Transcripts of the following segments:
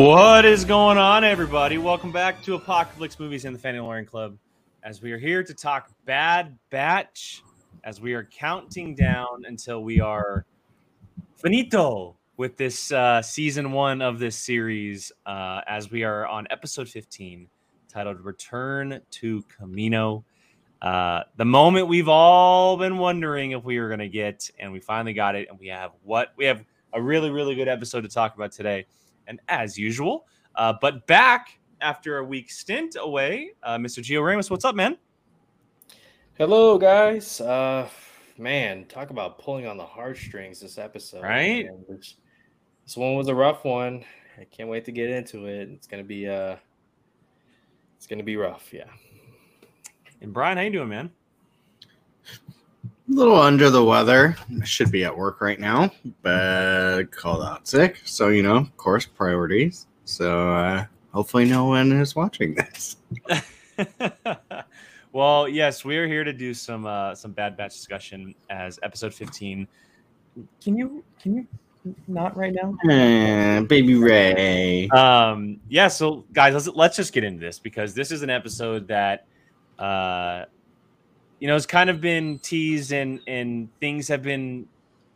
What is going on, everybody? Welcome back to Apocalypse Movies and the Fanny Lauren Club. As we are here to talk Bad Batch, as we are counting down until we are finito with this uh, season one of this series, uh, as we are on episode 15, titled Return to Kamino. Uh, the moment we've all been wondering if we were going to get, and we finally got it, and we have what we have a really, really good episode to talk about today. And as usual, uh, but back after a week stint away, uh, Mr. Gio Ramos, what's up, man? Hello, guys. Uh, man, talk about pulling on the heartstrings this episode. Right? man. This, this one was a rough one. I can't wait to get into it. It's gonna be uh, it's gonna be rough. Yeah. And Brian, how you doing, man? A little under the weather. I should be at work right now, but called out sick. So, you know, of course, priorities. So, uh, hopefully, no one is watching this. well, yes, we are here to do some uh, some Bad Batch discussion as episode 15. Can you can you not right now? Eh, baby Ray. Um, yeah, so guys, let's let's just get into this because this is an episode that uh you know, it's kind of been teased and and things have been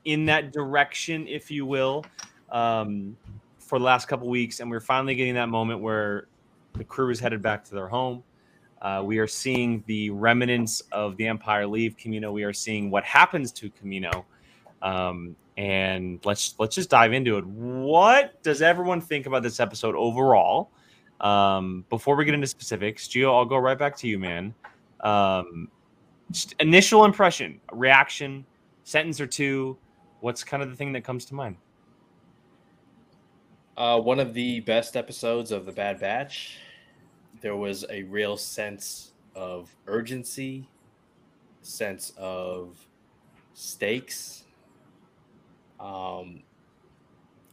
in that direction, if you will, um, for the last couple weeks, and we're finally getting that moment where the crew is headed back to their home. Uh, we are seeing the remnants of the Empire leave Kamino. We are seeing what happens to Kamino, um, and let's let's just dive into it. What does everyone think about this episode overall? Um, before we get into specifics, Gio, I'll go right back to you, man. Um, just initial impression, reaction, sentence or two. What's kind of the thing that comes to mind? Uh, one of the best episodes of the Bad Batch. There was a real sense of urgency, sense of stakes. Um,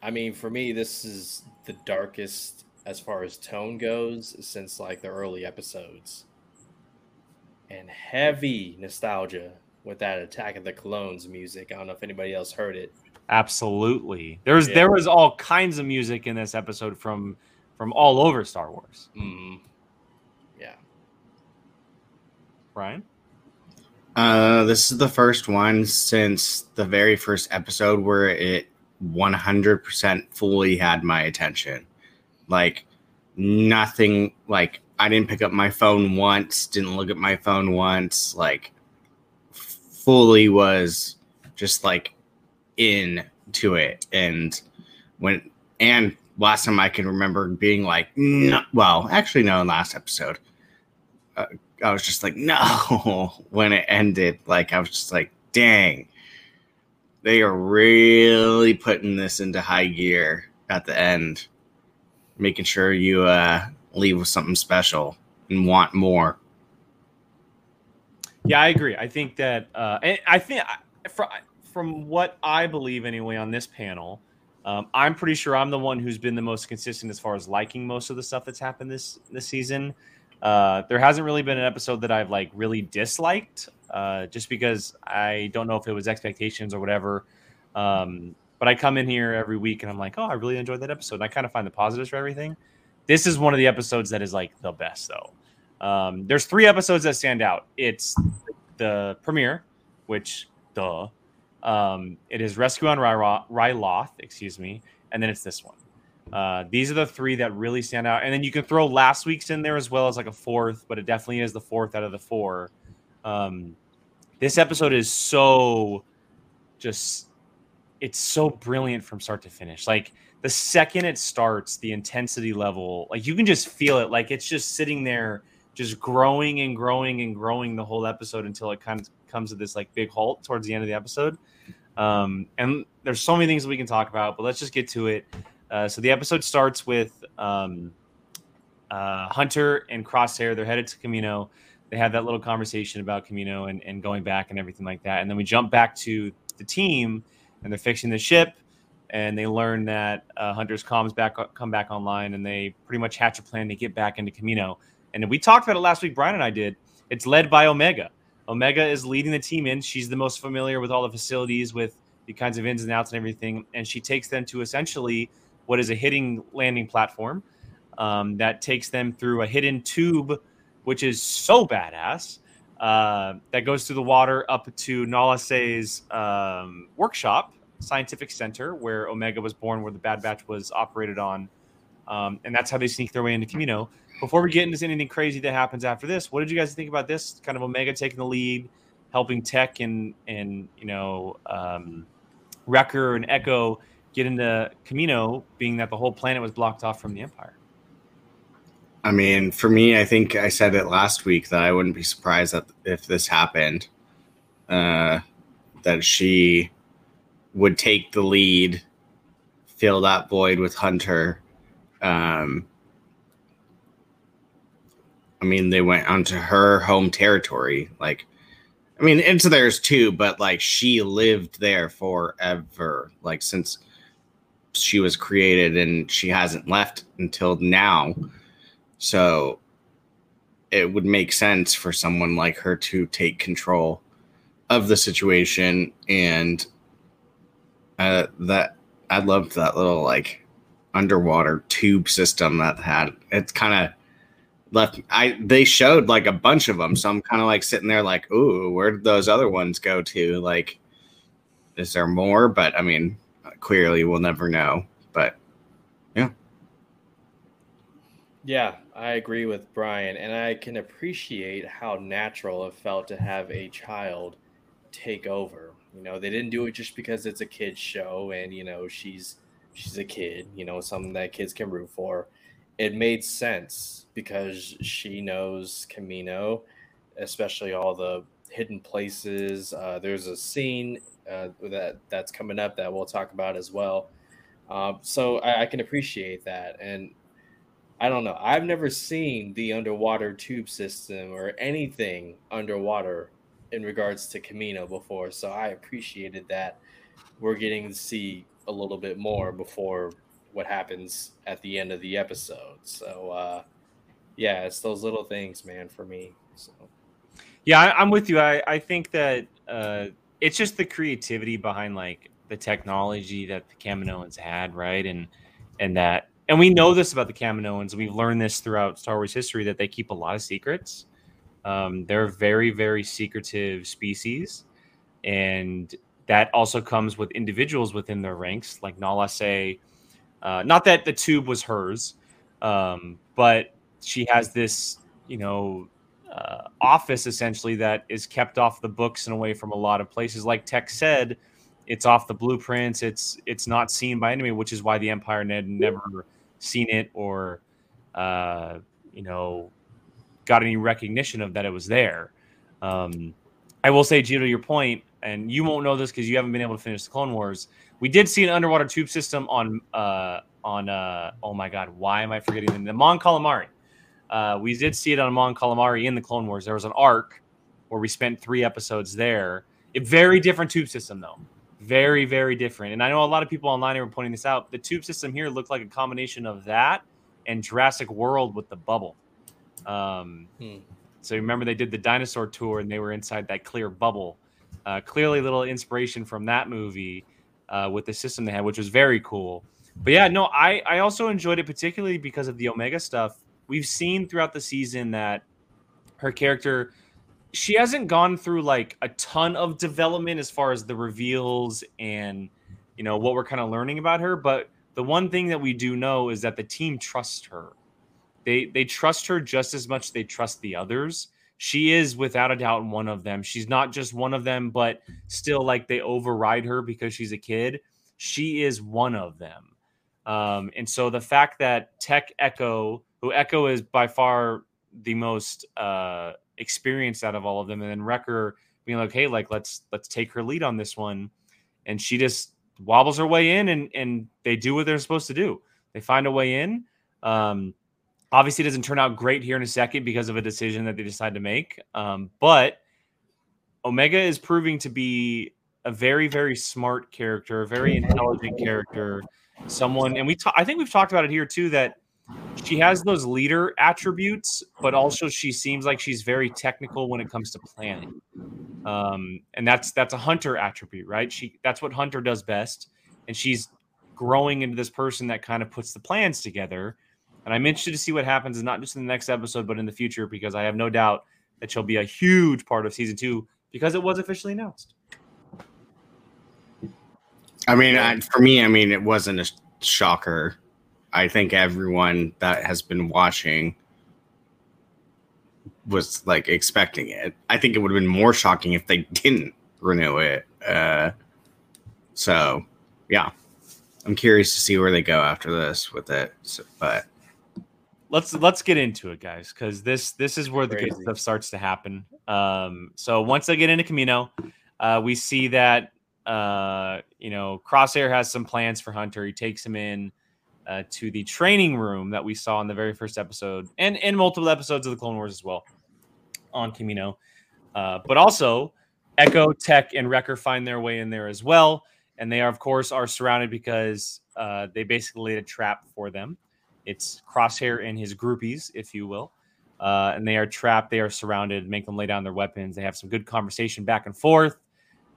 I mean, for me, this is the darkest as far as tone goes since like the early episodes. And heavy nostalgia with that Attack of the Clones music. I don't know if anybody else heard it. Absolutely. There was Yeah. there was all kinds of music in this episode from from all over Star Wars. Mm. Yeah. Brian? Uh, this is the first one since the very first episode where it 100% fully had my attention. Like, nothing, like, I didn't pick up my phone once, didn't look at my phone once, like, fully was just like in to it. And when, and last time I can remember being like, no, well, actually, no, in last episode. Uh, I was just like, no, when it ended. Like, I was just like, dang, they are really putting this into high gear at the end, making sure you uh, leave with something special and want more. Yeah, I agree. I think that, uh, and I think from from what I believe anyway on this panel, um, I'm pretty sure I'm the one who's been the most consistent as far as liking most of the stuff that's happened this this season. Uh, there hasn't really been an episode that I've like really disliked, uh, just because I don't know if it was expectations or whatever. Um, but I come in here every week and I'm like, oh, I really enjoyed that episode. And I kind of find the positives for everything. This is one of the episodes that is like the best though. Um, there's three episodes that stand out. It's the premiere, which duh. Um, it is Rescue on Ryloth, Ryloth, excuse me, and then it's this one. Uh, these are the three that really stand out, and then you can throw last week's in there as well as like a fourth, but it definitely is the fourth out of the four. Um, this episode is so just it's so brilliant from start to finish. Like the second it starts, the intensity level, like you can just feel it. Like it's just sitting there, just growing and growing and growing the whole episode until it kind of comes to this like big halt towards the end of the episode. Um, and there's so many things we can talk about, but let's just get to it. Uh, so the episode starts with um, uh, Hunter and Crosshair. They're headed to Kamino. They have that little conversation about Kamino and, and going back and everything like that. And then we jump back to the team and they're fixing the ship. And they learn that uh, Hunter's comms back come back online, and they pretty much hatch a plan to get back into Kamino. And we talked about it last week. Brian and I did. It's led by Omega. Omega is leading the team in. She's the most familiar with all the facilities, with the kinds of ins and outs and everything. And she takes them to essentially what is a hidden landing platform um, that takes them through a hidden tube, which is so badass. Uh, that goes through the water up to Nala Se's um, workshop, scientific center, where Omega was born, where the Bad Batch was operated on. Um, and that's how they sneak their way into Kamino. Before we get into anything crazy that happens after this, what did you guys think about this? Kind of Omega taking the lead, helping Tech and and you know um, Wrecker and Echo get into Kamino, being that the whole planet was blocked off from the Empire. I mean, for me, I think I said it last week that I wouldn't be surprised that if this happened, uh, that she would take the lead, fill that void with Hunter. Um, I mean, they went onto her home territory. Like, I mean, into theirs too, but like she lived there forever, like since she was created, and she hasn't left until now. So it would make sense for someone like her to take control of the situation and that I loved that little like underwater tube system that had it's kind of left I they showed like a bunch of them so I'm kind of like sitting there like ooh where did those other ones go to like is there more but I mean clearly we'll never know but yeah yeah I agree with Brian, and I can appreciate how natural it felt to have a child take over. You know, they didn't do it just because it's a kids show and you know she's she's a kid, you know, something that kids can root for. It made sense because she knows Kamino, especially all the hidden places. Uh, there's a scene uh, that that's coming up that we'll talk about as well. Uh, so I, I can appreciate that, and I don't know. I've never seen the underwater tube system or anything underwater in regards to Kamino before, so I appreciated that we're getting to see a little bit more before what happens at the end of the episode. So uh yeah, it's those little things, man, for me. So yeah, I, am with you. I, I think that uh it's just the creativity behind like the technology that the Kaminoans had, right? And and that and we know this about the Kaminoans. We've learned this throughout Star Wars history that they keep a lot of secrets. Um, they're very, very secretive species, and that also comes with individuals within their ranks, like Nala. Uh, not that the tube was hers, um, but she has this, you know, uh, office essentially that is kept off the books and away from a lot of places. Like Tech said, it's off the blueprints. It's it's not seen by anybody, which is why the Empire never seen it or uh, you know got any recognition of that it was there. Um, I will say, Gio, to your point, and you won't know this because you haven't been able to finish the Clone Wars. We did see an underwater tube system on uh, on uh, oh my god, why am I forgetting the Mon Calamari? Uh, we did see it on Mon Calamari in the Clone Wars. There was an arc where we spent three episodes there. A very different tube system though. Very, very different. And I know a lot of people online are pointing this out. The tube system here looked like a combination of that and Jurassic World with the bubble. Um, hmm. So remember they did the dinosaur tour and they were inside that clear bubble. Uh, clearly, a little inspiration from that movie uh, with the system they had, which was very cool. But yeah, no, I I also enjoyed it particularly because of the Omega stuff. We've seen throughout the season that her character she hasn't gone through like a ton of development as far as the reveals and you know what we're kind of learning about her but the one thing that we do know is that the team trusts her they they trust her just as much they trust the others she is without a doubt one of them she's not just one of them but still like they override her because she's a kid she is one of them um, and so the fact that tech echo who echo is by far the most uh, experienced out of all of them. And then Wrecker being like, hey, like let's let's take her lead on this one. And she just wobbles her way in and and they do what they're supposed to do. They find a way in. Um obviously it doesn't turn out great here in a second because of a decision that they decide to make. Um, but Omega is proving to be a very, very smart character, a very intelligent character, someone, and we ta- I think we've talked about it here too that she has those leader attributes, but also she seems like she's very technical when it comes to planning. Um, and that's that's a hunter attribute, right? She that's what hunter does best, and she's growing into this person that kind of puts the plans together. And I'm interested to see what happens, not just in the next episode, but in the future, because I have no doubt that she'll be a huge part of season two because it was officially announced. I mean, I, for me, I mean, it wasn't a shocker. I think everyone that has been watching was like expecting it. I think it would have been more shocking if they didn't renew it. Uh, so, yeah, I'm curious to see where they go after this with it. So, but let's let's get into it, guys, because this this is where the Crazy. good stuff starts to happen. Um, so once they get into Kamino, uh, we see that uh, you know Crosshair has some plans for Hunter. He takes him in uh, to the training room that we saw in the very first episode, and in multiple episodes of the Clone Wars as well on Kamino. Uh, but also, Echo, Tech, and Wrecker find their way in there as well, and they are, of course are surrounded because uh, they basically laid a trap for them. It's Crosshair and his groupies, if you will. Uh, and they are trapped. They are surrounded. Make them lay down their weapons. They have some good conversation back and forth.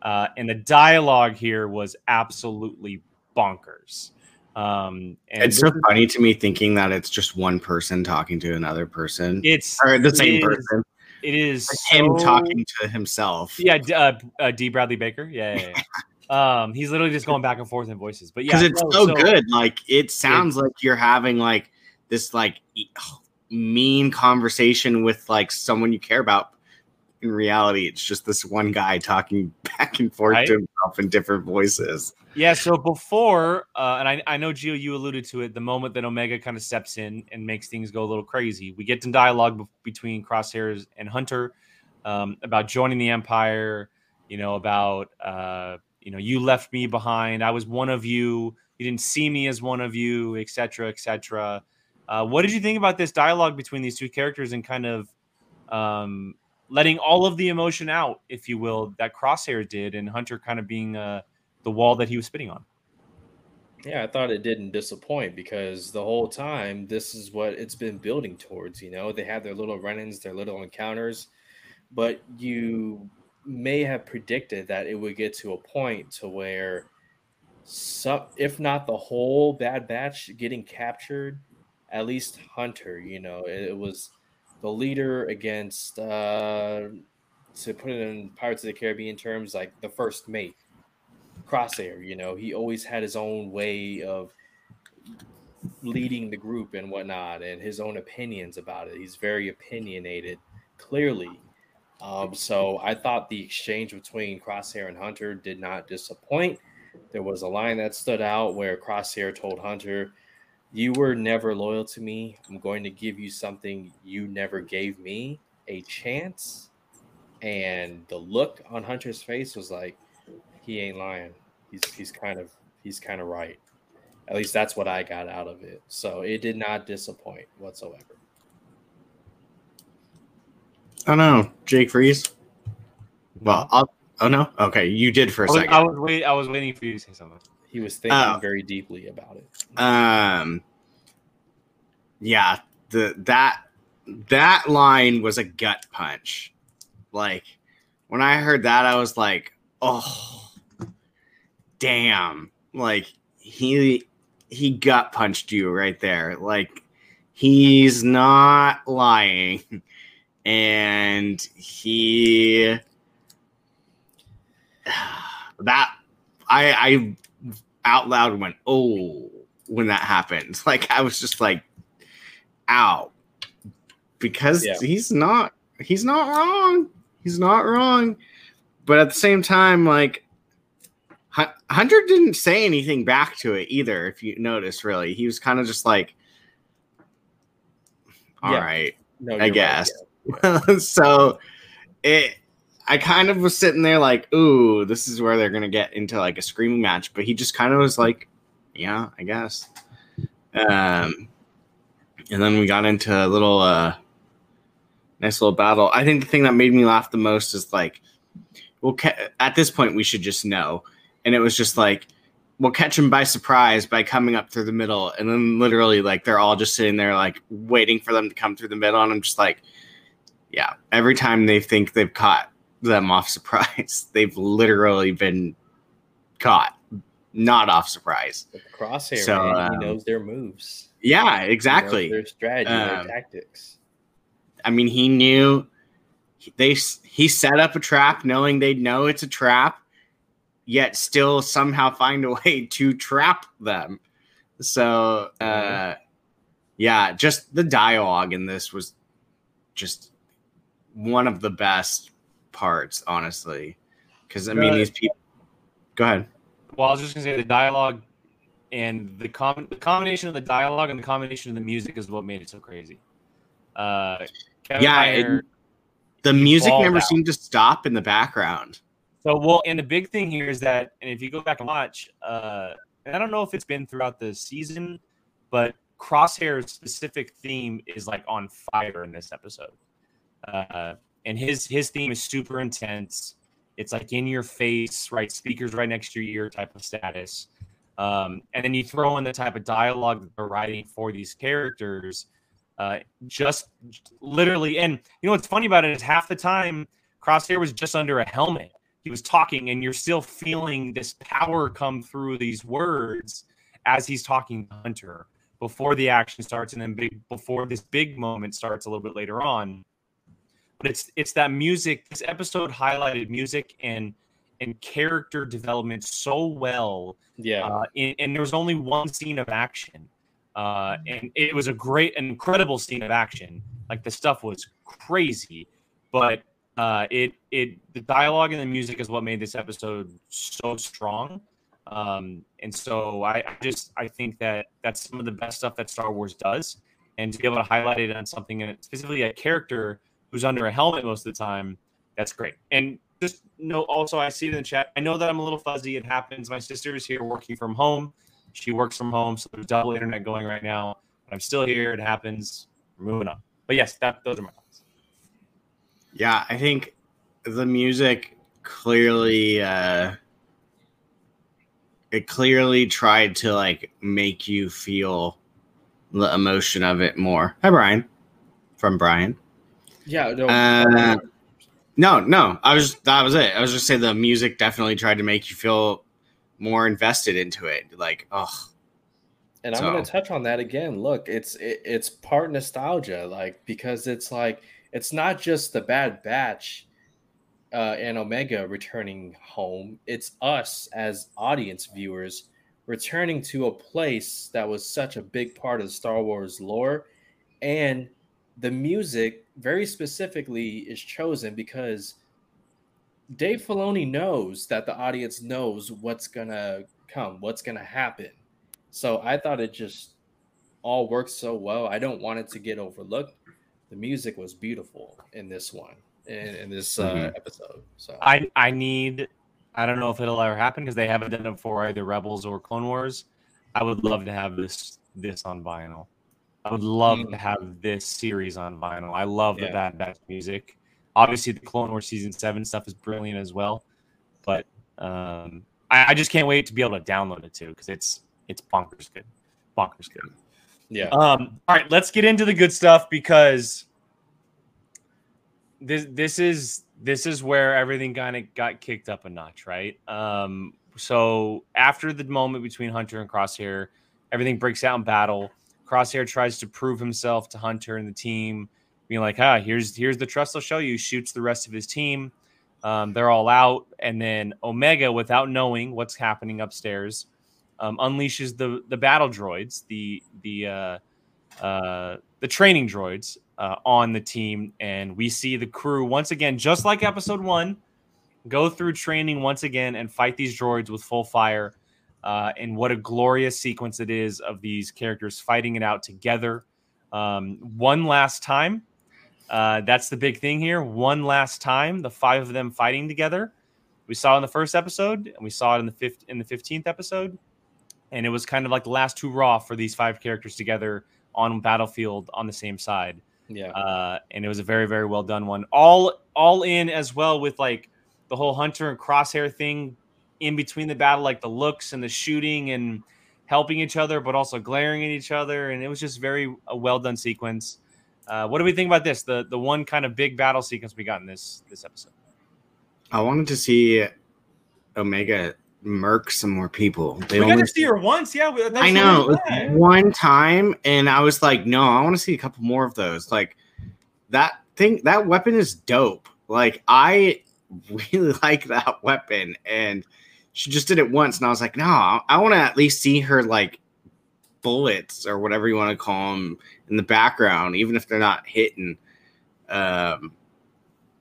Uh, and the dialogue here was absolutely bonkers. Um, and it's so funny to me thinking that it's just one person talking to another person it's or the same it is- person. it is Like him talking to himself. Yeah, D, uh, uh, D. Bradley Baker. Yeah, yeah, yeah. um, he's literally just going back and forth in voices. But yeah, because it's no, so, good. Like it sounds like you're having like this like mean conversation with like someone you care about. In reality, it's just this one guy talking back and forth Right? to himself in different voices. Yeah, so before, uh, and I, I know Gio, you alluded to it, the moment that Omega kind of steps in and makes things go a little crazy, we get some dialogue be- between Crosshairs and Hunter um, about joining the Empire. You know about uh, you know you left me behind. I was one of you. You didn't see me as one of you, etc., etc. Uh, what did you think about this dialogue between these two characters and kind of um, letting all of the emotion out, if you will, that Crosshair did, and Hunter kind of being uh, the wall that he was spitting on? Yeah, I thought it didn't disappoint because the whole time this is what it's been building towards. You know, they had their little run ins, their little encounters, but you may have predicted that it would get to a point to where some, if not the whole Bad Batch getting captured, at least Hunter, you know, it, it was the leader against, uh, to put it in Pirates of the Caribbean terms, like the first mate. Crosshair, you know, he always had his own way of leading the group and whatnot, and his own opinions about it. He's very opinionated, clearly. Um, so I thought the exchange between Crosshair and Hunter did not disappoint. There was a line that stood out where Crosshair told Hunter, You were never loyal to me. I'm going to give you something you never gave me a chance. And the look on Hunter's face was like, he ain't lying. He's he's kind of he's kind of right. At least that's what I got out of it. So it did not disappoint whatsoever. Oh no, Jake Freeze. Well, I'll, oh no, okay, you did for a I was, second. I was wait. I was waiting for you to say something. He was thinking Oh. very deeply about it. um, yeah, the that that line was a gut punch. Like when I heard that, I was like, oh, damn! Like he he gut punched you right there. Like he's not lying, and he that I I out loud went oh when that happened. Like I was just like, ow, because Yeah. he's not he's not wrong. He's not wrong. But at the same time, like Hunter didn't say anything back to it either. If you notice, really, he was kind of just like, "All Yeah. right." No, I you're right, guess. yeah. so it I kind of was sitting there like, ooh, this is where they're gonna get into like a screaming match, but he just kind of was like, yeah, I guess. Um and then we got into a little uh nice little battle. I think the thing that made me laugh the most is like well ca- at this point we should just know. And it was just like we'll catch him by surprise by coming up through the middle and then literally like they're all just sitting there like waiting for them to come through the middle and I'm just like yeah, every time they think they've caught them off surprise, they've literally been caught not off surprise. With Crosshair, So, man, he um, knows their moves. Yeah, He knows exactly. their strategy, Um, their tactics. I mean, he knew they he set up a trap knowing they'd know it's a trap, yet still somehow find a way to trap them. So, uh, yeah, just the dialogue in this was just one of the best parts, honestly. Because I mean, Good. these people. Go ahead. Well, I was just gonna say the dialogue and the com- the combination of the dialogue and the combination of the music is what made it so crazy. Uh, Kevin Yeah, Kiner- it- The music never out. seemed to stop in the background. So well, and the big thing here is that, and if you go back and watch, uh, and I don't know if it's been throughout the season, but Crosshair's specific theme is like on fire in this episode, uh, and his his theme is super intense. It's like in your face, right? Speakers right next to your ear type of status. Um, and then you throw in the type of dialogue that they're writing for these characters, uh, just literally. And you know what's funny about it is half the time Crosshair was just under a helmet he was talking and you're still feeling this power come through these words as he's talking to hunter before the action starts and then big before this big moment starts a little bit later on but it's it's that music this episode highlighted music and and character development so well Yeah. uh, and, and there was only one scene of action uh, and it was a great an incredible scene of action. Like the stuff was crazy but uh, it it the dialogue and the music is what made this episode so strong. Um, and so I, I just i think that that's some of the best stuff that star wars does. And to be able to highlight it on something and specifically a character who's under a helmet most of the time that's great and just know also i see it in the chat i know that i'm a little fuzzy it happens my sister is here working from home she works from home so there's double internet going right now but i'm still here it happens we're moving on but yes that those are my thoughts Yeah, I think the music clearly uh it clearly tried to like make you feel the emotion of it more. Hi Brian. From Brian. Yeah. No, Uh, No, no. I was that was it. I was just saying the music definitely tried to make you feel more invested into it. Like, oh and I'm so- to touch on that again. Look, it's it, it's part nostalgia, like because it's like it's not just the Bad Batch uh, and Omega returning home. It's us as audience viewers returning to a place that was such a big part of Star Wars lore, and the music very specifically is chosen because Dave Filoni knows that the audience knows what's gonna come, what's gonna happen. So I thought it just all worked so well. I don't want it to get overlooked. The music was beautiful in this one, in, in this uh, Mhm. episode. So I I need I don't know if it'll ever happen because they haven't done it for either Rebels or Clone Wars. I would love to have this this on vinyl. I would love Mm. to have this series on vinyl. I love the Yeah. Bad Batch music. Obviously, the Clone Wars season seven stuff is brilliant as well, but um, I, I just can't wait to be able to download it too because it's it's bonkers good, bonkers good. yeah, Um, all right, let's get into the good stuff because this this is this is where everything kind of got kicked up a notch, right? Um, so after the moment between Hunter and Crosshair, everything breaks out in battle. Crosshair tries to prove himself to Hunter and the team, being like, "Ah, here's here's the trust I'll show you." Shoots the rest of his team. Um, they're all out, and then Omega, without knowing what's happening upstairs, um, unleashes the the battle droids, the the uh, uh, the training droids uh, on the team, and we see the crew once again, just like episode one, go through training once again and fight these droids with full fire. Uh, and what a glorious sequence it is of these characters fighting it out together. Um, one last time. Uh, that's the big thing here. One last time, the five of them fighting together. We saw it in the first episode, and we saw it in the fifth in the fifteenth episode, and it was kind of like the last hurrah for these five characters together on battlefield on the same side yeah, uh, and it was a very very well done one all all in as well with like the whole hunter and crosshair thing in between the battle like the looks and the shooting and helping each other but also glaring at each other and it was just very a well done sequence uh, what do we think about this the the one kind of big battle sequence we got in this this episode I wanted to see Omega murk some more people. They we got to see her once. Yeah, I know one time, and I was like, no, I want to see a couple more of those. Like that thing, that weapon is dope. Like I really like that weapon, and she just did it once, and I was like, no, I want to at least see her like bullets or whatever you want to call them in the background, even if they're not hitting. Um,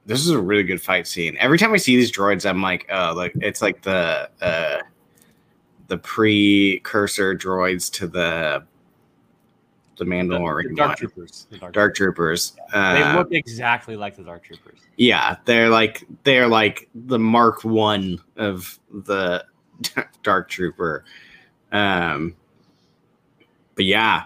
this is a really good fight scene. Every time I see these droids, I'm like, oh, like it's like the uh the precursor droids to the the The- Mandalorian the Dark one. Troopers. The Dark, Dark Troopers. They Uh, look exactly like the Dark Troopers. yeah, they're like they're like the Mark One of the Dark Trooper. Um, but yeah,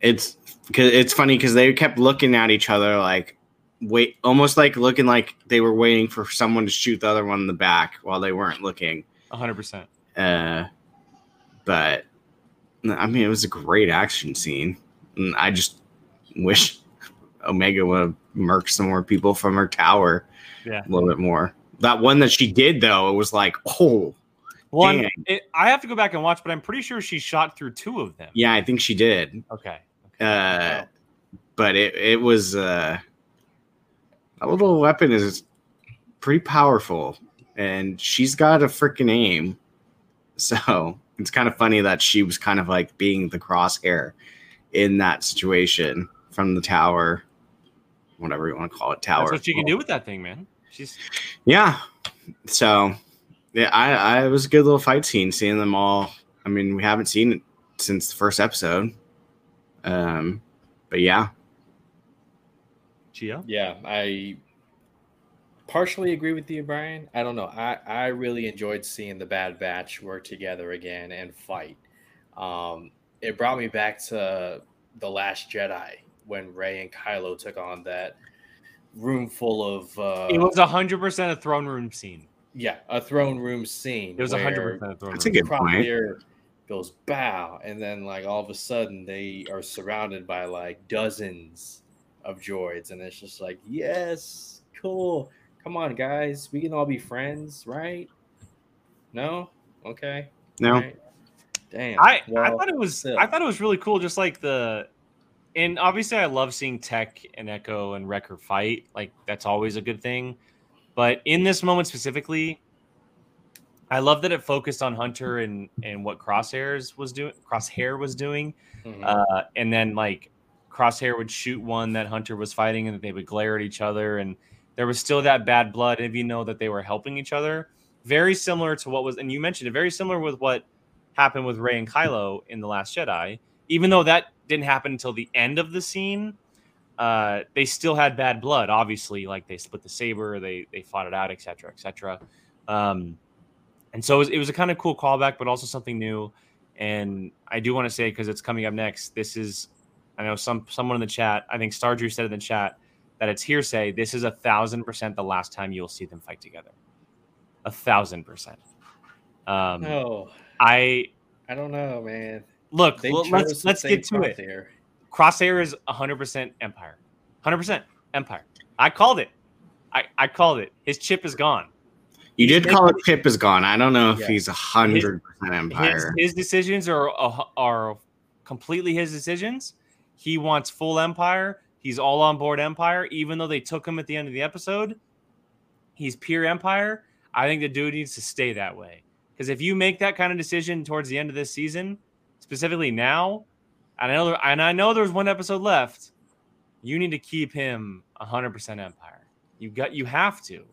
it's because it's funny because they kept looking at each other like wait, almost like looking like they were waiting for someone to shoot the other one in the back while they weren't looking. hundred percent. Uh, but I mean, it was a great action scene. And I just wish Omega would have murked some more people from her tower Yeah. a little bit more. That one that she did, though, it was like, oh, One, I have to go back and watch, but I'm pretty sure she shot through two of them. yeah, I think she did. Okay. Uh, but it, it was uh, a little weapon is pretty powerful, and she's got a freaking aim. So it's kind of funny that she was kind of like being the crosshair in that situation from the tower, whatever you want to call it, tower. That's what she can do with that thing, man. She's Yeah. So yeah, I, I it was a good little fight scene seeing them all. I mean, we haven't seen it since the first episode. Um, but yeah, Gio. Yeah, I partially agree with you, Brian. I don't know. I, I really enjoyed seeing the Bad Batch work together again and fight. Um, it brought me back to The Last Jedi when Rey and Kylo took on that room full of uh, It was hundred percent a throne room scene. yeah a throne room scene. It was where hundred percent a throne That's a room. good point. Crosshair goes bow, and then like all of a sudden they are surrounded by like dozens of droids, and it's just like yes, cool. Come on, guys, we can all be friends, right? No, okay, no, All right. Damn, I, I thought it was still. I thought it was really cool. Just like the, and obviously I love seeing Tech and Echo and Wrecker fight. Like that's always a good thing. But in this moment specifically, I love that it focused on Hunter and and what Crosshairs was doing. Crosshair was doing, Mhm. uh, and then like Crosshair would shoot one that Hunter was fighting, and they would glare at each other, and there was still that bad blood. If you know that they were helping each other, very similar to what was, and you mentioned it, very similar with what happened with Rey and Kylo in the Last Jedi. Even though that didn't happen until the end of the scene, uh, they still had bad blood. Obviously, like they split the saber, they they fought it out, etc., etc. Um, and so it was, it was a kind of cool callback, but also something new. And I do want to say because it's coming up next, this is I know some someone in the chat, I think Star Drew said in the chat that it's hearsay. This is a thousand percent the last time you'll see them fight together. A thousand percent. Um, oh, I I don't know, man. look. Well, let's let's get to it. Crosshair. Crosshair is 100% Empire. 100% Empire. I called it. I, I called it. His chip is gone. you he's did call it Chip is gone. I don't know if Yeah. he's a hundred percent His, Empire. his decisions are uh, are completely his decisions. He wants full Empire. He's all on board Empire, even though they took him at the end of the episode. He's pure Empire. I think the dude needs to stay that way. Because if you make that kind of decision towards the end of this season, specifically now, and I know and I know there's one episode left, you need to keep him 100% Empire. You got you have to.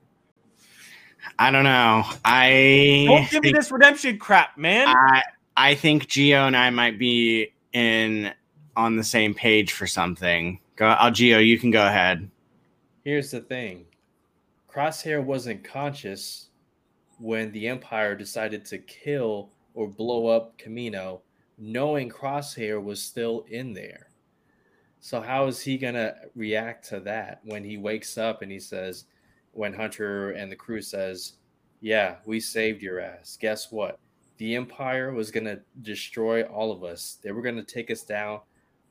I don't know. I Don't give me this redemption crap, man. I I think Gio and I might be in on the same page for something. Go, uh, Gio, you can go ahead. Here's the thing Crosshair wasn't conscious when the Empire decided to kill or blow up Kamino, knowing Crosshair was still in there. So, how is he to react to that when he wakes up and he says, when Hunter and the crew says, Yeah, we saved your ass. Guess what? The Empire was to destroy all of us. They were to take us down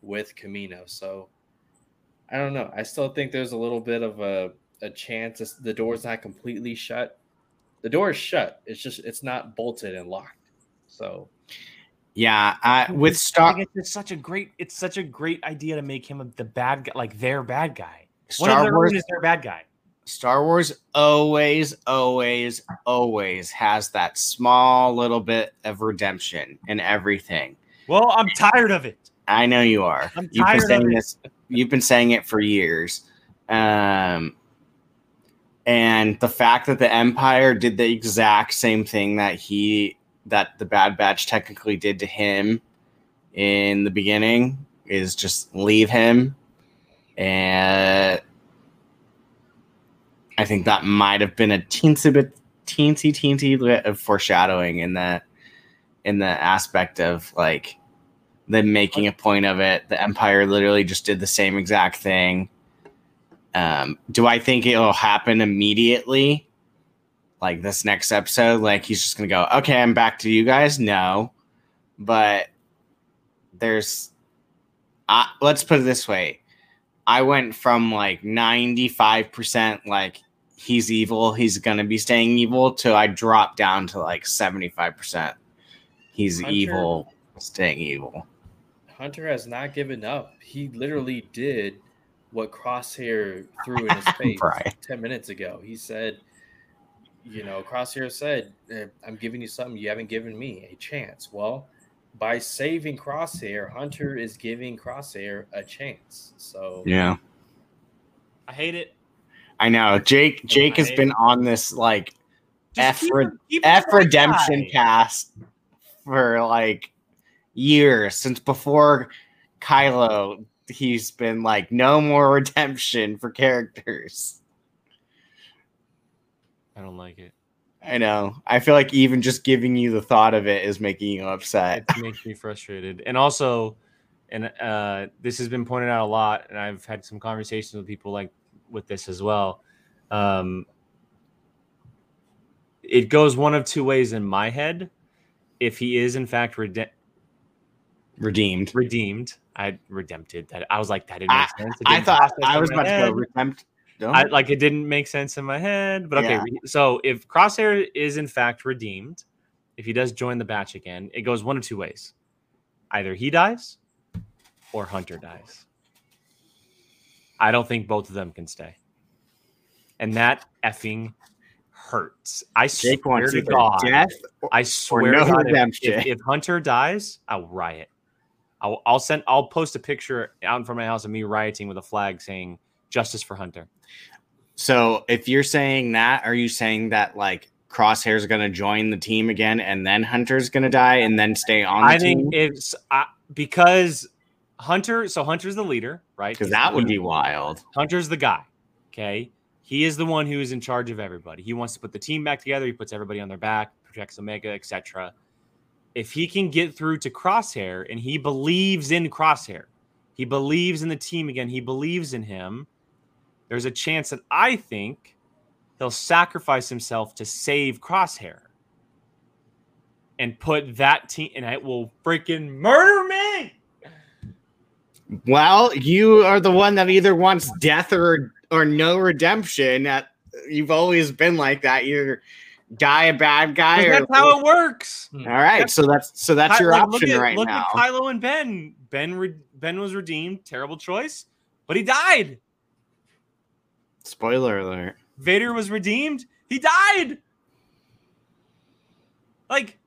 with Kamino. So, I don't know. I still think there's a little bit of a, a chance. The door's not completely shut, The door is shut. It's just it's not bolted and locked. So Yeah, I, with It's- Star like, it's, it's such a great it's such a great idea to make him the bad guy, like their bad guy. One of Star their Wars is their bad guy. Star Wars always, always, always has that small little bit of redemption in everything. Well, I'm tired of it. I know you are. I'm You've tired been of saying it. this. You've been saying it for years. Um, and the fact that the Empire did the exact same thing that he that the Bad Batch technically did to him in the beginning is just leave him. And I think that might have been a teensy bit, teensy, teensy bit of foreshadowing in that, in the aspect of like them making a point of it. The Empire literally just did the same exact thing. Um, do I think it'll happen immediately? Like this next episode, like he's just gonna go, okay, I'm back to you guys. No, but there's, uh, let's put it this way. I went from like 95% like he's evil, he's gonna be staying evil, to I dropped down to like 75%. He's Hunter- evil, staying evil. Hunter has not given up. He literally did what Crosshair threw in his face Brian. 10 minutes ago. He said, you know, Crosshair said, "Eh, I'm giving you something you haven't given me a chance. Well, by saving Crosshair, Hunter is giving Crosshair a chance. So, Yeah. I hate it. I know. Jake Jake has I- been on this like F, keep re- keep F redemption guy. cast for like years since before Kylo. He's been like no more redemption for characters. I don't like it. I know. I feel like even just giving you the thought of it is making you upset. It makes me frustrated. And also, and uh, this has been pointed out a lot, and I've had some conversations with people like with this as well. Um, it goes one of two ways in my head. If he is in fact rede- Redeemed. redeemed, I redempted that. I was like, that didn't make sense. I thought I was about to go head. redempt. I like it didn't make sense in my head, but okay. Yeah. So if Crosshair is in fact redeemed, if he does join the batch again, it goes one of two ways: either he dies, or Hunter dies. I don't think both of them can stay, and that effing hurts. I Jake swear to God, death I swear no to God, if, if Hunter dies, I'll riot. I'll, I'll send. I'll post a picture out in front of my house of me rioting with a flag saying "Justice for Hunter." So if you're saying that, are you saying that like Crosshair's going to join the team again, and then Hunter's going to die, and then stay on the I team? think it's uh, because Hunter. So Hunter's the leader, right? Because that would be wild. Hunter's the guy. Okay, he is the one who is in charge of everybody. He wants to put the team back together. He puts everybody on their back, protects Omega, etc. If he can get through to Crosshair, and he believes in Crosshair, he believes in the team again. He believes in him. There's a chance that I think he'll sacrifice himself to save Crosshair and put that team, and it will freaking murder me. Well, you are the one that either wants death or or no redemption. That you've always been like that. Either die a bad guy, or That's how it works. Hmm. all right. So that's so that's Ky- your like, look option at- right look now. at Kylo and Ben. Ben re- Ben was redeemed. Terrible choice, but he died. Spoiler alert. Vader was redeemed. He died. Like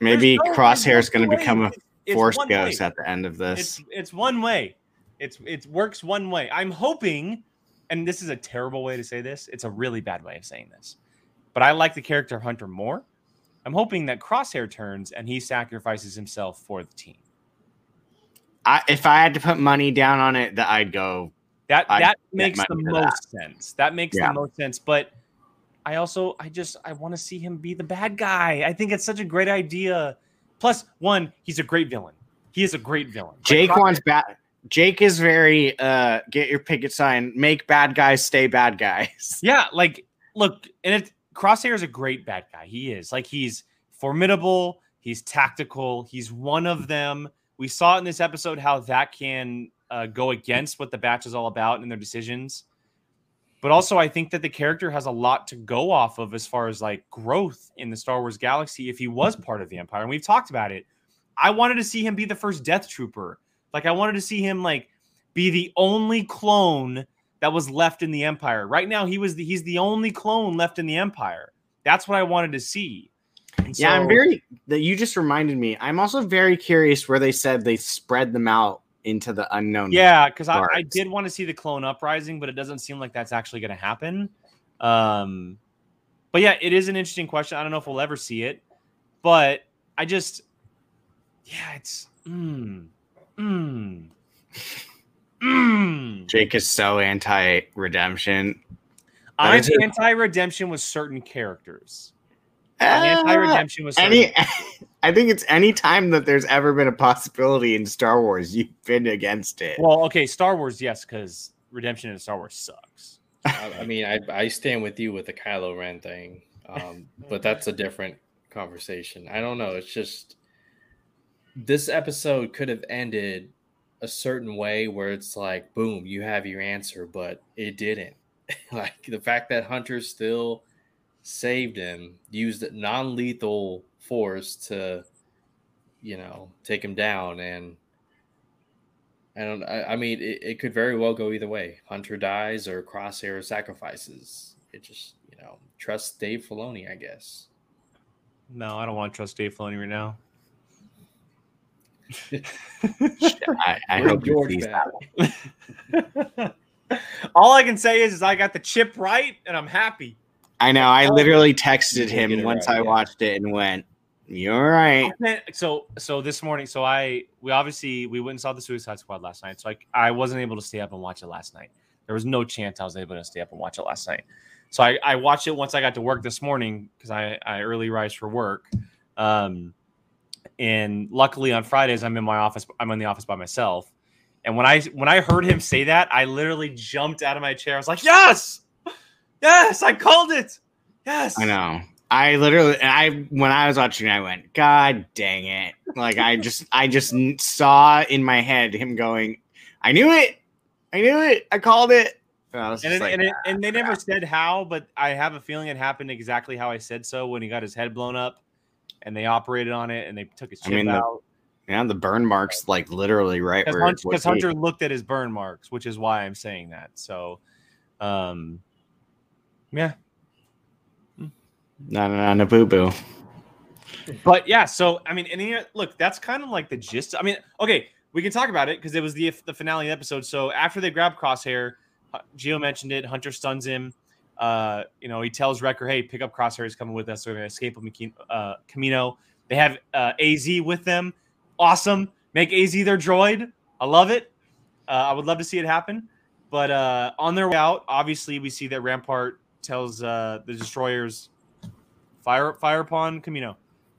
Maybe there's no- Crosshair's there's going to become a It's- it's Force Ghost way. at the end of this. It's it's one way. It's it works one way. I'm hoping, and this is a terrible way to say this. It's a really bad way of saying this, but I like the character Hunter more. I'm hoping that Crosshair turns and he sacrifices himself for the team. I, if I had to put money down on it, that I'd go. That I'd that makes the most sense. That makes Yeah. the most sense. But I also I just I want to see him be the bad guy. I think it's such a great idea. Plus, one, he's a great villain. He is a great villain. Jake wants bad. Jake is very uh get your picket sign, make bad guys stay bad guys. Yeah, like look, and it Crosshair is a great bad guy. He is like he's formidable. He's tactical. He's one of them. We saw in this episode how that can uh, go against what the batch is all about and their decisions. but also I think that the character has a lot to go off of as far as like growth in the Star Wars galaxy if he was part of the Empire. And we've talked about it. I wanted to see him be the first Death Trooper. Like I wanted to see him like be the only clone that was left in the Empire. Right now, he was the, he's the only clone left in the Empire. That's what I wanted to see. And yeah, so, I'm very. That you just reminded me. I'm also very curious where they said they spread them out into the unknown. Yeah, because I, I, did want to see the clone uprising, but it doesn't seem like that's actually going to happen. Um, but yeah, it is an interesting question. I don't know if we'll ever see it, but I just, yeah, it's. Mm, mm, mm. Jake is so anti redemption. I'm anti redemption with certain characters. Uh, anti redemption with any. I think it's any time that there's ever been a possibility in Star Wars, you've been against it. Well, okay, Star Wars, yes, because redemption in Star Wars sucks. I, I, mean, I, I stand with you with the Kylo Ren thing, um, but that's a different conversation. I don't know. It's just this episode could have ended a certain way where it's like, boom, you have your answer, but it didn't. like the fact that Hunter still saved him, used non lethal force to, you know, take him down. And I don't, I, I mean, it, it could very well go either way. Hunter dies or Crosshair sacrifices. It just, you know, trust Dave Filoni, I guess. No, I don't want to trust Dave Filoni right now. I, I hope George All I can say is, is I got the chip right, and I'm happy. I know. I literally texted him once right, I yeah. watched it and went, "You're right." So, so this morning, so I we obviously we went and saw the Suicide Squad last night. So I I wasn't able to stay up and watch it last night. There was no chance I was able to stay up and watch it last night. So I, I watched it once I got to work this morning because I, I early rise for work. Um, and luckily on Fridays I'm in my office. I'm in the office by myself. And when I when I heard him say that, I literally jumped out of my chair. I was like, "Yes, yes, I called it. Yes." I know. I literally, I when I was watching, I went, "God dang it!" Like I just, I just saw in my head him going, "I knew it, I knew it, I called it." And, and, like, and, it, ah, and, they never said how, but I have a feeling it happened exactly how I said so when he got his head blown up and they operated on it and they took his chip I mean, out. The, yeah, the burn marks like literally right where because Hunter, Hunter looked at his burn marks, which is why I'm saying that. So, um, yeah, no, no, no, no, boo boo. But yeah, so I mean, and look, that's kind of like the gist. I mean, okay, we can talk about it because it was the the finale episode. So after they grab Crosshair, Gio mentioned it. Hunter stuns him. Uh, you know, he tells Wrecker, "Hey, pick up Crosshair. He's coming with us. We're gonna escape with uh, Kamino." They have uh, Az with them. Awesome. Make Az their droid. I love it. Uh, I would love to see it happen. But uh, on their way out, obviously, we see that Rampart tells uh, the destroyers, "Fire, fire upon Kamino,"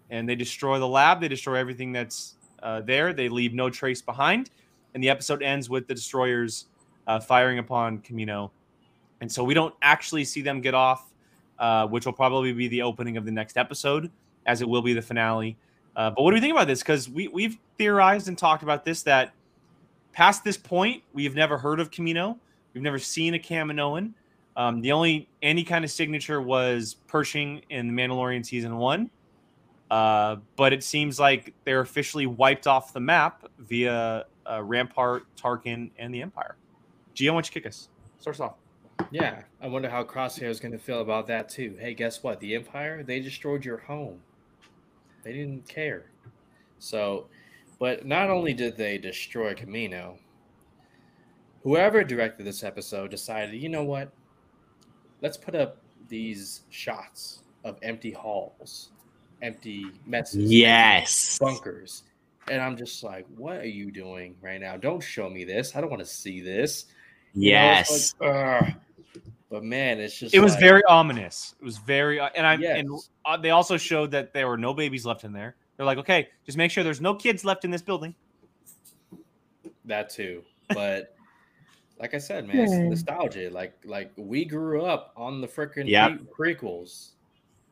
and they destroy the lab. They destroy everything that's uh, there. They leave no trace behind, and the episode ends with the destroyers uh, firing upon Kamino and so we don't actually see them get off, uh, which will probably be the opening of the next episode, as it will be the finale. Uh, but what do we think about this? Because we we've theorized and talked about this that past this point we've never heard of Kamino. we've never seen a Kaminoan. Um, the only any kind of signature was Pershing in the Mandalorian season one. Uh, but it seems like they're officially wiped off the map via uh, Rampart, Tarkin, and the Empire. Gio, why don't you kick us? Start us off. Yeah, I wonder how Crosshair is going to feel about that too. Hey, guess what? The Empire they destroyed your home. They didn't care. So, but not only did they destroy Kamino, whoever directed this episode decided, you know what? Let's put up these shots of empty halls, empty messes, yes, bunkers. And I'm just like, what are you doing right now? Don't show me this. I don't want to see this. Yes. You know, like, but man, it's just it was like, very ominous. It was very, uh, and I yes. and uh, they also showed that there were no babies left in there. They're like, okay, just make sure there's no kids left in this building. That too, but like I said, man, it's nostalgia. Like like we grew up on the freaking yep. prequels,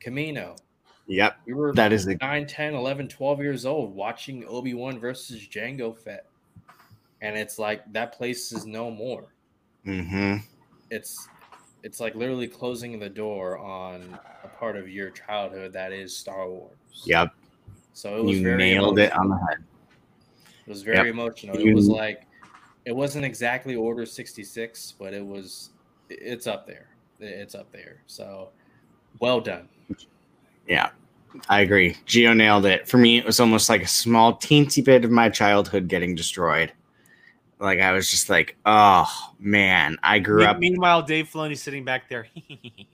Kamino. Yep. We were that is 9, 10, 11, 12 years old watching Obi-Wan versus Jango Fett. And it's like that place is no more. Mm-hmm. It's it's like literally closing the door on a part of your childhood that is Star Wars. Yep. So it was You very nailed it on the head. It was very Yep. emotional. You- It was like it wasn't exactly Order 66, but it was it's up there. It's up there. So well done. Yeah, I agree. Gio nailed it. For me, it was almost like a small, teensy bit of my childhood getting destroyed. Like I was just like, oh man, I grew up. Meanwhile, Dave Filoni sitting back there.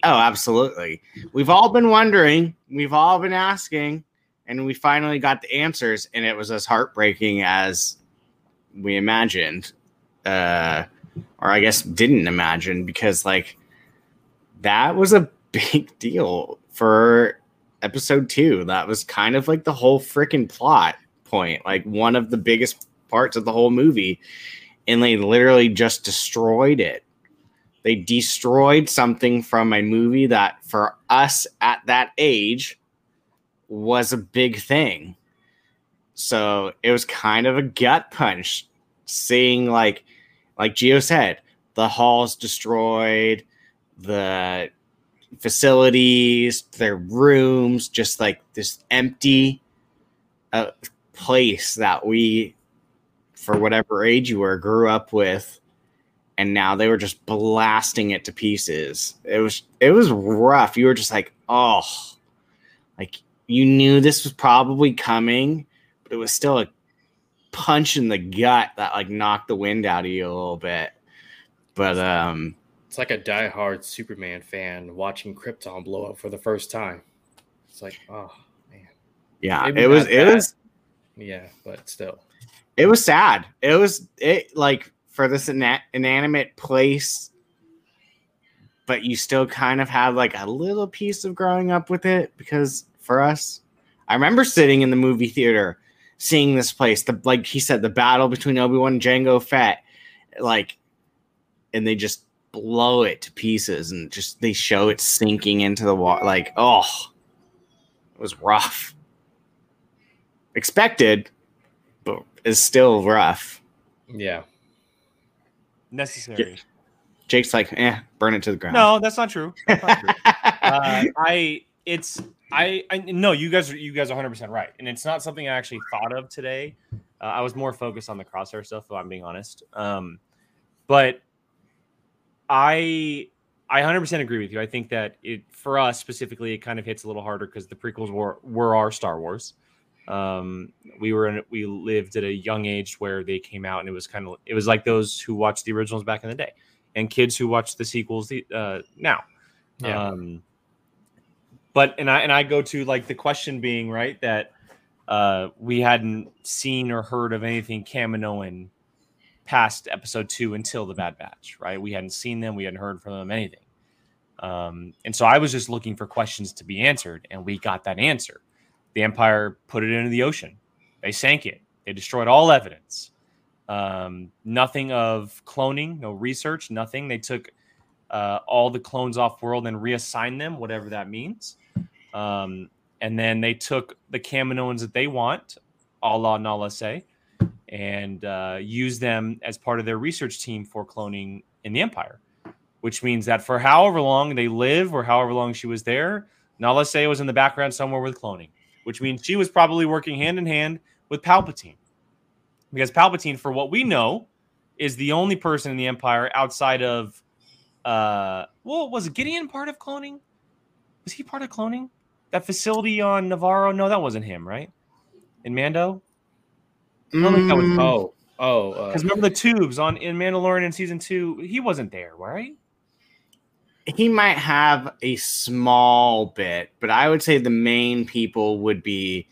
Oh, absolutely. We've all been wondering. We've all been asking, and we finally got the answers, and it was as heartbreaking as we imagined, uh, or I guess didn't imagine, because like that was a big deal for episode two. That was kind of like the whole freaking plot point, like one of the biggest parts of the whole movie, and they literally just destroyed it. They destroyed something from a movie that for us at that age was a big thing. So it was kind of a gut punch seeing like like Gio said the halls destroyed the facilities their rooms just like this empty uh, place that we for whatever age you were grew up with and now they were just blasting it to pieces. It was it was rough. You were just like, oh, like you knew this was probably coming, but it was still a punch in the gut that like knocked the wind out of you a little bit. But um, It's like a diehard Superman fan watching Krypton blow up for the first time. It's like, oh man. yeah, Maybe it was it was Yeah, but still. It was sad. It was it like for this ina- inanimate place, but you still kind of have like a little piece of growing up with it because for us, I remember sitting in the movie theater seeing this place. The like he said, the battle between Obi Wan and Jango Fett, like, and they just blow it to pieces and just they show it sinking into the water. Like, oh, it was rough. Expected, is still rough. Yeah. Necessary. Jake's like, eh, burn it to the ground. No, that's not true. That's not true. uh, I it's I I no you guys are you guys are 100 percent right, and it's not something I actually thought of today. Uh, I was more focused on the crosshair stuff, if I'm being honest. Um, but I I 100 percent agree with you. I think that it for us specifically, it kind of hits a little harder because the prequels were were our Star Wars. Um, we were in we lived at a young age where they came out, and it was kind of it was like those who watched the originals back in the day, and kids who watch the sequels the, uh, now. Yeah. Um, but and I and I go to like the question being right that uh, we hadn't seen or heard of anything Kaminoan past episode two until the Bad Batch, right? We hadn't seen them, we hadn't heard from them, anything. Um, and so I was just looking for questions to be answered, and we got that answer. The Empire put it into the ocean. They sank it. They destroyed all evidence. Um, nothing of cloning, no research, nothing. They took uh, all the clones off world and reassigned them, whatever that means. Um, and then they took the Kaminoans that they want, a la Nala Se, and uh, used them as part of their research team for cloning in the Empire. Which means that for however long they live or however long she was there, Nala Se was in the background somewhere with cloning, which means she was probably working hand in hand with Palpatine. Because Palpatine, for what we know, is the only person in the Empire outside of uh well, was Gideon part of cloning? Was he part of cloning? That facility on Nevarro? No, that wasn't him, right? In Mando? I don't think that was Mm, Oh, oh, uh, Because remember the tubes on in Mandalorian in season two, he wasn't there, right? He might have a small bit, but I would say the main people would be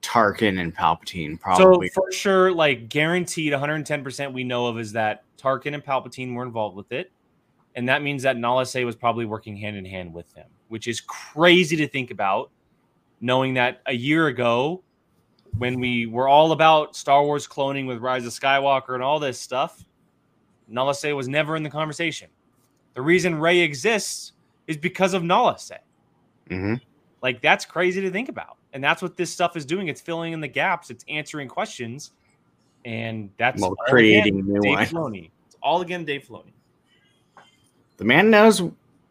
Tarkin and Palpatine, probably. So for sure, like guaranteed 110% we know of is that Tarkin and Palpatine were involved with it. And that means that Nala Se was probably working hand in hand with them, which is crazy to think about, knowing that a year ago, when we were all about Star Wars cloning with Rise of Skywalker and all this stuff, Nala Se was never in the conversation. The reason Rey exists is because of Nala Se. Mhm. Like that's crazy to think about. And that's what this stuff is doing. It's filling in the gaps, it's answering questions. And that's Well, creating again, new Dave. Filoni. It's all again Dave Filoni. The man knows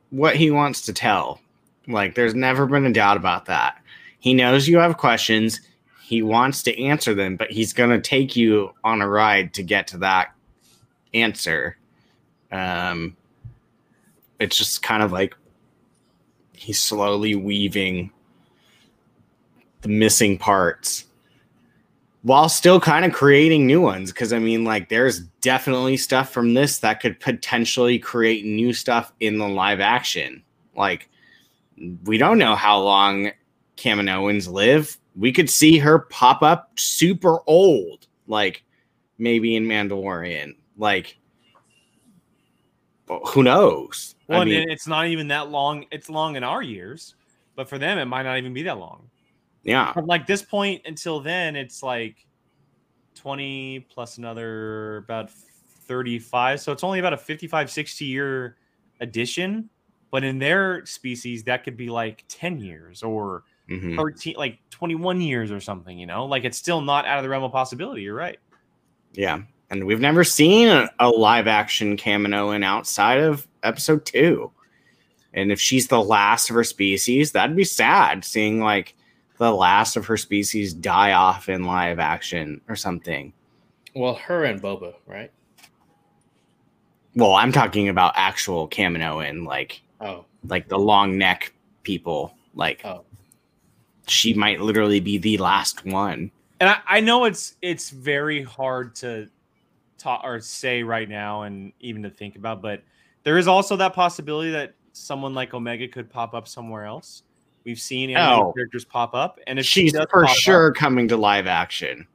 what he wants to tell. Like, there's never been a doubt about that. He knows you have questions. He wants to answer them, but he's going to take you on a ride to get to that answer. Um, it's just kind of like he's slowly weaving the missing parts while still kind of creating new ones. Because i mean like there's definitely stuff from this that could potentially create new stuff in the live action. Like we don't know how long Kaminoans live. We could see her pop up super old like maybe in mandalorian. Like who knows Well, I and it's not even that long. It's long in our years, but for them, it might not even be that long. yeah From like this point until then, it's like 20 plus another about 35. So it's only about a 55, 60 year addition. But in their species, that could be like 10 years or mhm. 13, like 21 years or something, you know? Like it's still not out of the realm of possibility. You're right. Yeah. And we've never seen a, a live action Kaminoan outside of episode two. And if she's the last of her species, that'd be sad seeing like the last of her species die off in live action or something. Well, her and Boba, right? Well, I'm talking about actual Kaminoan, like Oh, like the long neck people. Like oh, she might literally be the last one. and I, I know it's it's very hard to talk or say right now and even to think about but there is also that possibility that someone like omega could pop up somewhere else we've seen Oh. characters pop up and if She's does for pop up- sure coming to live action.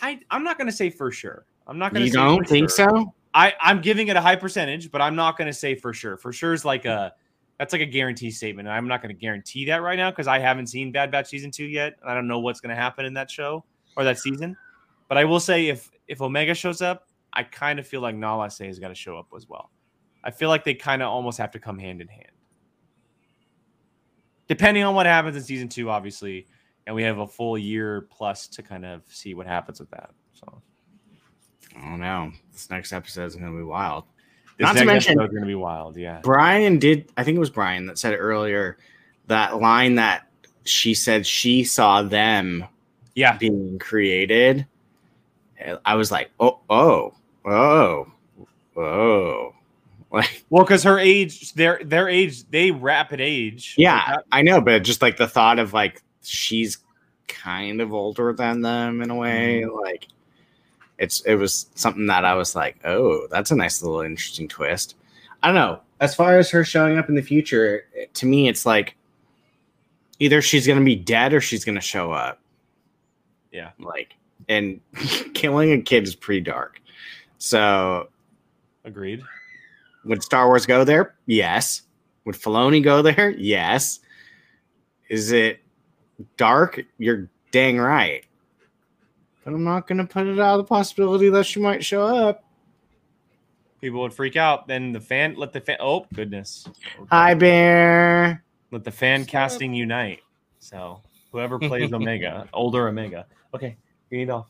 I, i'm not going to say for sure i'm not going to You say don't think sure. so? I, I'm giving it a high percentage, but I'm not going to say for sure. For sure is like a that's like a guarantee statement. And I'm not going to guarantee that right now because I haven't seen Bad Batch season two yet. I don't know what's going to happen in that show or that season. But I will say if if Omega shows up, I kind of feel like Nala Se has got to show up as well. I feel like they kind of almost have to come hand in hand. Depending on what happens in season two, obviously, and we have a full year plus to kind of see what happens with that. So I don't know. This next episode is gonna be wild. this Not to mention- episode is going to be wild. Yeah. Brian did, I think it was Brian that said it earlier, that line that she said she saw them Yeah. being created. I was like, oh, oh, oh, oh. Like, Well, because her age, their their age, they rapid age. yeah, I know, but just like the thought of like she's kind of older than them in a way, mm-hmm. like it's it was something that I was like, oh, that's a nice little interesting twist. I don't know. As far as her showing up in the future, it- to me, it's like either she's gonna be dead or she's gonna show up. Yeah. Like, and killing a kid is pretty dark. So agreed. would Star Wars go there? Yes. Would Filoni go there? Yes. Is it dark? You're dang right. But I'm not gonna put it out of the possibility that she might show up. People would freak out. Then the fan, let the fan. Oh goodness. Hi, Bear. Let the fan casting unite. So whoever plays Omega, older Omega. Okay, you need off.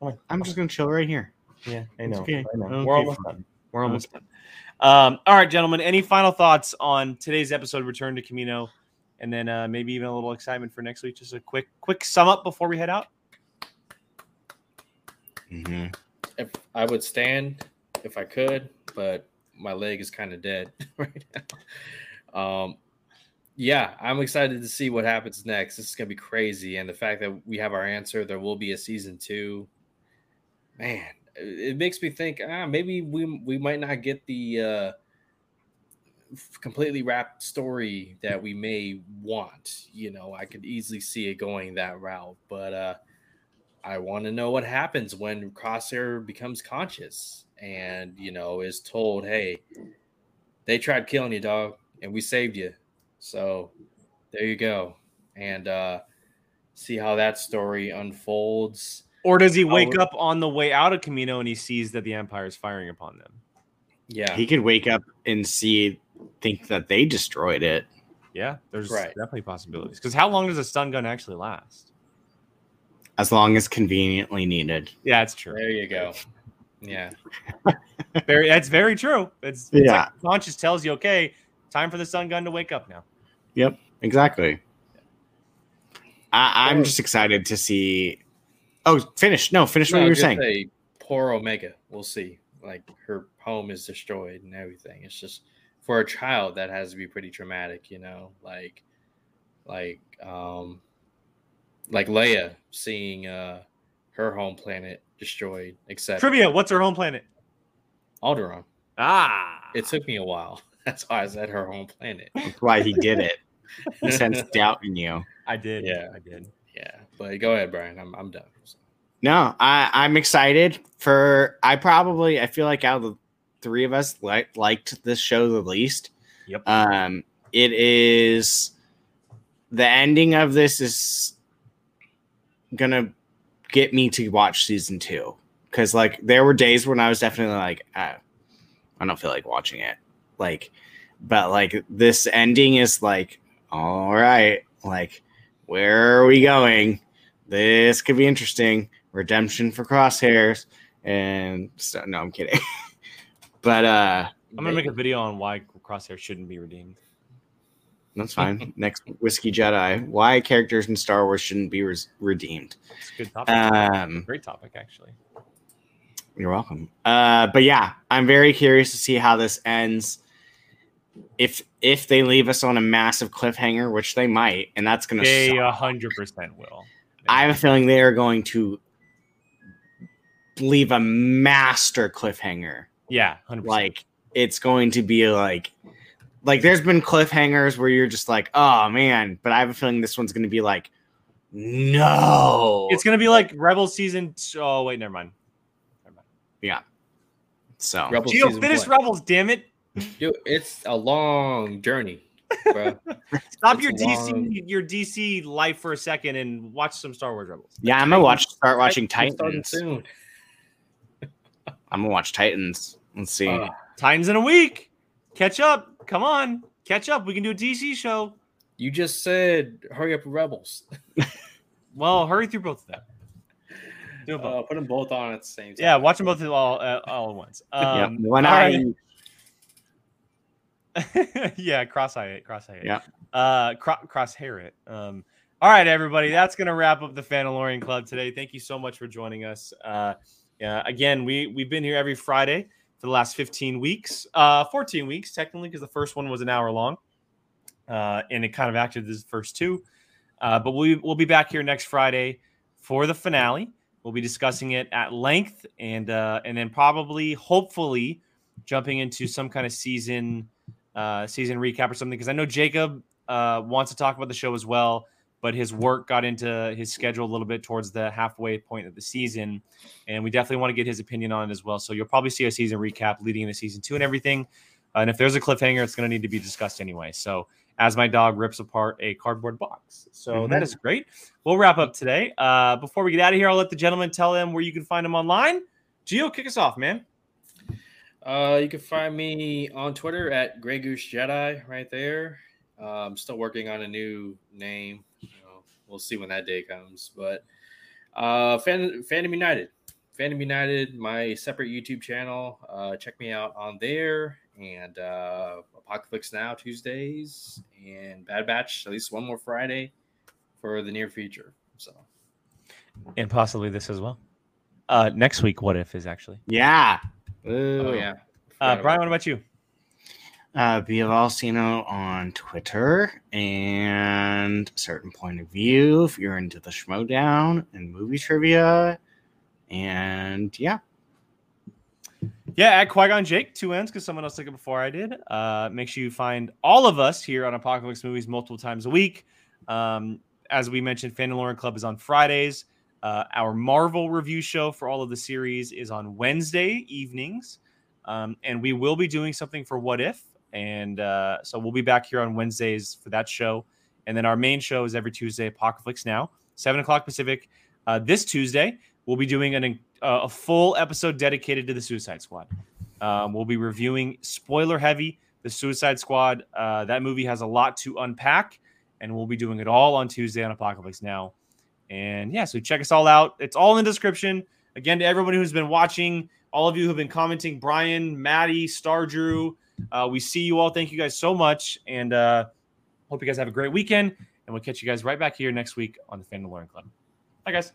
Oh I'm just gonna chill right here. Yeah, I know. okay. I know. Okay, We're almost done. We're almost done. Um, all right, gentlemen. Any final thoughts on today's episode, Return to Kamino, and then uh, maybe even a little excitement for next week? Just a quick, quick sum up before we head out. Mm-hmm. if I would stand if I could, but my leg is kind of dead right now. Um, yeah, I'm excited to see what happens next. This is gonna be crazy, and the fact that we have our answer, there will be a season two. Man, it makes me think. Ah, maybe we we might not get the uh, completely wrapped story that we may want. You know, I could easily see it going that route, but uh, I want to know what happens when Crosshair becomes conscious and you know is told, "Hey, they tried killing you, dog, and we saved you." So there you go, and uh, see how that story unfolds. Or does he wake would- up on the way out of Kamino and he sees that the Empire is firing upon them? Yeah, He could wake up and see, think that they destroyed it. Yeah, there's Right. definitely possibilities. Because how long does a stun gun actually last? As long as conveniently needed. Yeah, that's true. there you go. Yeah, Very, that's very true. It's, it's Yeah. like conscious tells you, okay, time for the stun gun to wake up now. Yep, exactly. I, I'm just excited to see. Oh, finish. No, finish what you were saying. say poor Omega. We'll see. Like her home is destroyed and everything. It's just for a child that has to be pretty traumatic, you know. Like, like, um, like Leia seeing uh her home planet destroyed. Except Trivia: What's her home planet? Alderaan. Ah, It took me a while. That's why I said her home planet. That's why he did it. He sensed doubt in you. I did. Yeah. I did. Yeah, but go ahead, Brian. I'm I'm done. No, I, I'm excited for. I probably I feel like out of the three of us like liked this show the least. Yep. Um, it is the ending of this is gonna get me to watch season two because like there were days when I was definitely like ah, I don't feel like watching it like but like this ending is like all right like where are we going this could be interesting redemption for crosshairs and so no i'm kidding but uh I'm gonna make a video on why Crosshair shouldn't be redeemed. that's fine next whiskey jedi why characters in star wars shouldn't be res- redeemed It's a good topic. um Great topic, actually. You're welcome. Uh, but yeah, I'm very curious to see how this ends. If if they leave us on a massive cliffhanger, which they might, and that's gonna They suck. hundred percent will. I have a feeling they are going to leave a master cliffhanger. yeah, hundred percent. Like it's going to be like like there's been cliffhangers where you're just like, oh man, but I have a feeling this one's gonna be like, no. It's gonna be like Rebel season. Two. Oh wait, never mind. Never mind. Yeah. So Rebels Gio, finish one. Rebels. Damn it! Dude, it's a long journey, bro. Stop It's your DC long. your DC life for a second and watch some Star Wars Rebels. yeah, I'm gonna watch start watching We're Titans. soon. I'm gonna watch Titans. Let's see. Uh, Titans in a week. Catch up. Come on, catch up. We can do a DC show. you just said hurry up, Rebels. Well, hurry through both of them. Do both. Uh, put them both on at the same time. yeah, watch them both all uh, all at once. yeah, Um, one all eye. yeah, cross eye it, cross eye it. Yeah. Uh, cro- cross hair it. Um, all right, everybody, that's gonna wrap up the Fandalorian Club today. Thank you so much for joining us. Uh, yeah, again, we we've been here every Friday for the last 15 weeks, uh, 14 weeks technically, because the first one was an hour long, uh, and it kind of acted as the first two. Uh, but we we'll be back here next Friday for the finale. We'll be discussing it at length, and uh, and then probably, hopefully, jumping into some kind of season uh, season recap or something. Because I know Jacob uh, wants to talk about the show as well, but his work got into his schedule a little bit towards the halfway point of the season, and we definitely want to get his opinion on it as well. So you'll probably see a season recap leading into season two and everything. Uh, and if there's a cliffhanger, it's going to need to be discussed anyway. So as my dog rips apart a cardboard box. So that Mhm. is great. We'll wrap up today. Uh, before we get out of here, I'll let the gentleman tell them where you can find them online. Gio, kick us off, man. Uh, you can find me on Twitter at Grey Goose Jedi, right there. Uh, I'm still working on a new name. You know, we'll see when that day comes. But uh, Fan, Fandom United, Fandom United, my separate YouTube channel. Uh, check me out on there. And uh, Apocalypse Now Tuesdays and Bad Batch at least one more Friday for the near future. So And possibly this as well. Uh, next week, what if is actually. Yeah. Oh yeah, Uh, Brian, what about you? Uh, Biavalcino on Twitter and certain point of view if you're into the Schmodown and movie trivia. And yeah, Yeah, at Qui Gon Jake, two ends because someone else took it before I did. Uh, make sure you find all of us here on Apocalypse Movies multiple times a week. Um, as we mentioned, Fandalorian Club is on Fridays. Uh, our Marvel review show for all of the series is on Wednesday evenings. Um, and we will be doing something for What If. And uh, so we'll be back here on Wednesdays for that show. And then our main show is every Tuesday, Apocalypse Now, 7 o'clock Pacific. Uh, this Tuesday, we'll be doing an, uh, a full episode dedicated to the Suicide Squad. Um, we'll be reviewing spoiler heavy the Suicide Squad. Uh, that movie has a lot to unpack, and we'll be doing it all on Tuesday on Apocalypse Now. And yeah, so check us all out. It's all in the description. Again, to everybody who's been watching, all of you who've been commenting, Brian, Maddie, Star Drew, Uh, we see you all. Thank you guys so much, and uh, hope you guys have a great weekend. And we'll catch you guys right back here next week on the Fandalorian Club. Bye, guys.